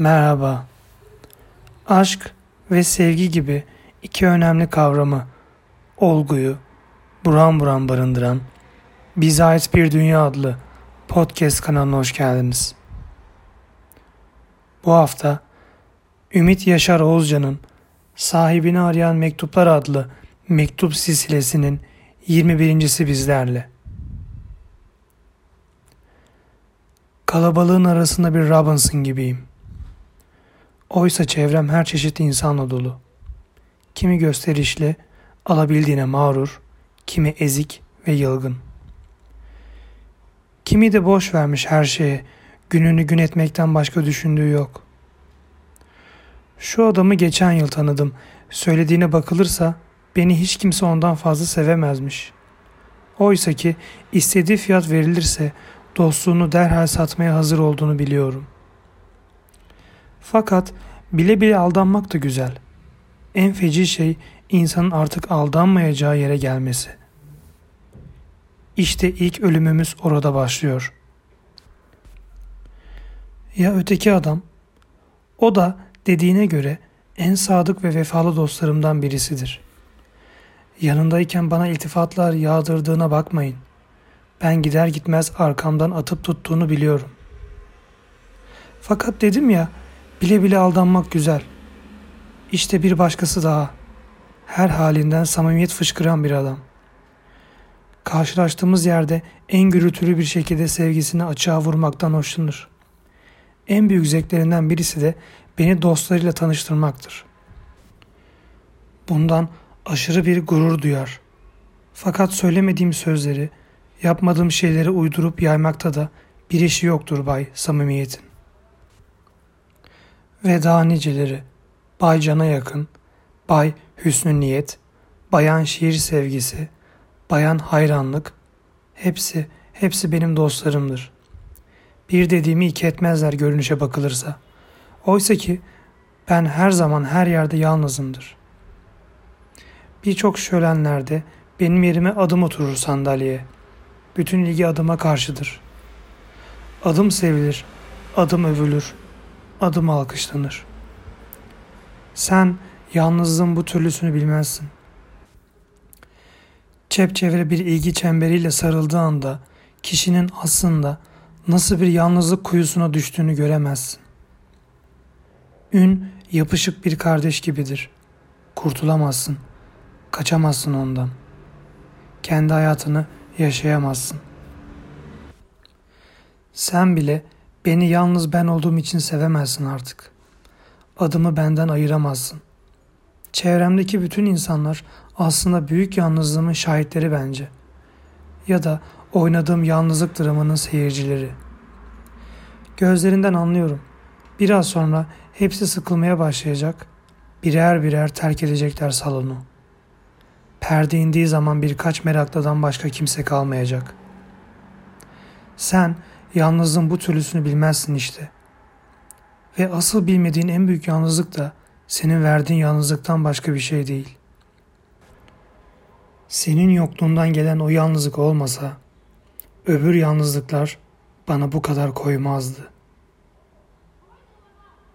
Merhaba. Aşk ve sevgi gibi iki önemli kavramı, olguyu buram buram barındıran Bize Ait Bir Dünya adlı podcast kanalına hoş geldiniz. Bu hafta Ümit Yaşar Oğuzcan'ın Sahibini Arayan Mektuplar adlı mektup silsilesinin 21.si bizlerle. Kalabalığın arasında bir Robinson gibiyim. Oysa çevrem her çeşit insanla dolu. Kimi gösterişli, alabildiğine mağrur, kimi ezik ve yılgın. Kimi de boş vermiş her şeye, gününü gün etmekten başka düşündüğü yok. Şu adamı geçen yıl tanıdım. Söylediğine bakılırsa beni hiç kimse ondan fazla sevemezmiş. Oysa ki istediği fiyat verilirse dostluğunu derhal satmaya hazır olduğunu biliyorum. Fakat bile bile aldanmak da güzel. En feci şey insanın artık aldanmayacağı yere gelmesi. İşte ilk ölümümüz orada başlıyor. Ya öteki adam? O da dediğine göre en sadık ve vefalı dostlarımdan birisidir. Yanındayken bana iltifatlar yağdırdığına bakmayın. Ben gider gitmez arkamdan atıp tuttuğunu biliyorum. Fakat dedim ya, bile bile aldanmak güzel. İşte bir başkası daha. Her halinden samimiyet fışkıran bir adam. Karşılaştığımız yerde en gürültülü bir şekilde sevgisini açığa vurmaktan hoşlanır. En büyük zevklerinden birisi de beni dostlarıyla tanıştırmaktır. Bundan aşırı bir gurur duyar. Fakat söylemediğim sözleri, yapmadığım şeyleri uydurup yaymakta da bir işi yoktur Bay Samimiyetin. Ve daha niceleri, Bay Can'a yakın, Bay Hüsnü Niyet, Bayan Şiir Sevgisi, Bayan Hayranlık, hepsi, hepsi benim dostlarımdır. Bir dediğimi iki etmezler görünüşe bakılırsa. Oysa ki ben her zaman her yerde yalnızımdır. Birçok şölenlerde benim yerime adım oturur sandalyeye. Bütün ilgi adıma karşıdır. Adım sevilir, adım övülür, adım alkışlanır. Sen yalnızlığın bu türlüsünü bilmezsin. Çepçevre bir ilgi çemberiyle sarıldığı anda kişinin aslında nasıl bir yalnızlık kuyusuna düştüğünü göremezsin. Ün yapışık bir kardeş gibidir. Kurtulamazsın, kaçamazsın ondan. Kendi hayatını yaşayamazsın. Sen bile beni yalnız ben olduğum için sevemezsin artık. Adımı benden ayıramazsın. Çevremdeki bütün insanlar aslında büyük yalnızlığımın şahitleri bence. Ya da oynadığım yalnızlık dramının seyircileri. Gözlerinden anlıyorum. Biraz sonra hepsi sıkılmaya başlayacak. Birer birer terk edecekler salonu. Perde indiği zaman birkaç meraklıdan başka kimse kalmayacak. Sen yalnızlığın bu türlüsünü bilmezsin işte. Ve asıl bilmediğin en büyük yalnızlık da senin verdiğin yalnızlıktan başka bir şey değil. Senin yokluğundan gelen o yalnızlık olmasa öbür yalnızlıklar bana bu kadar koymazdı.''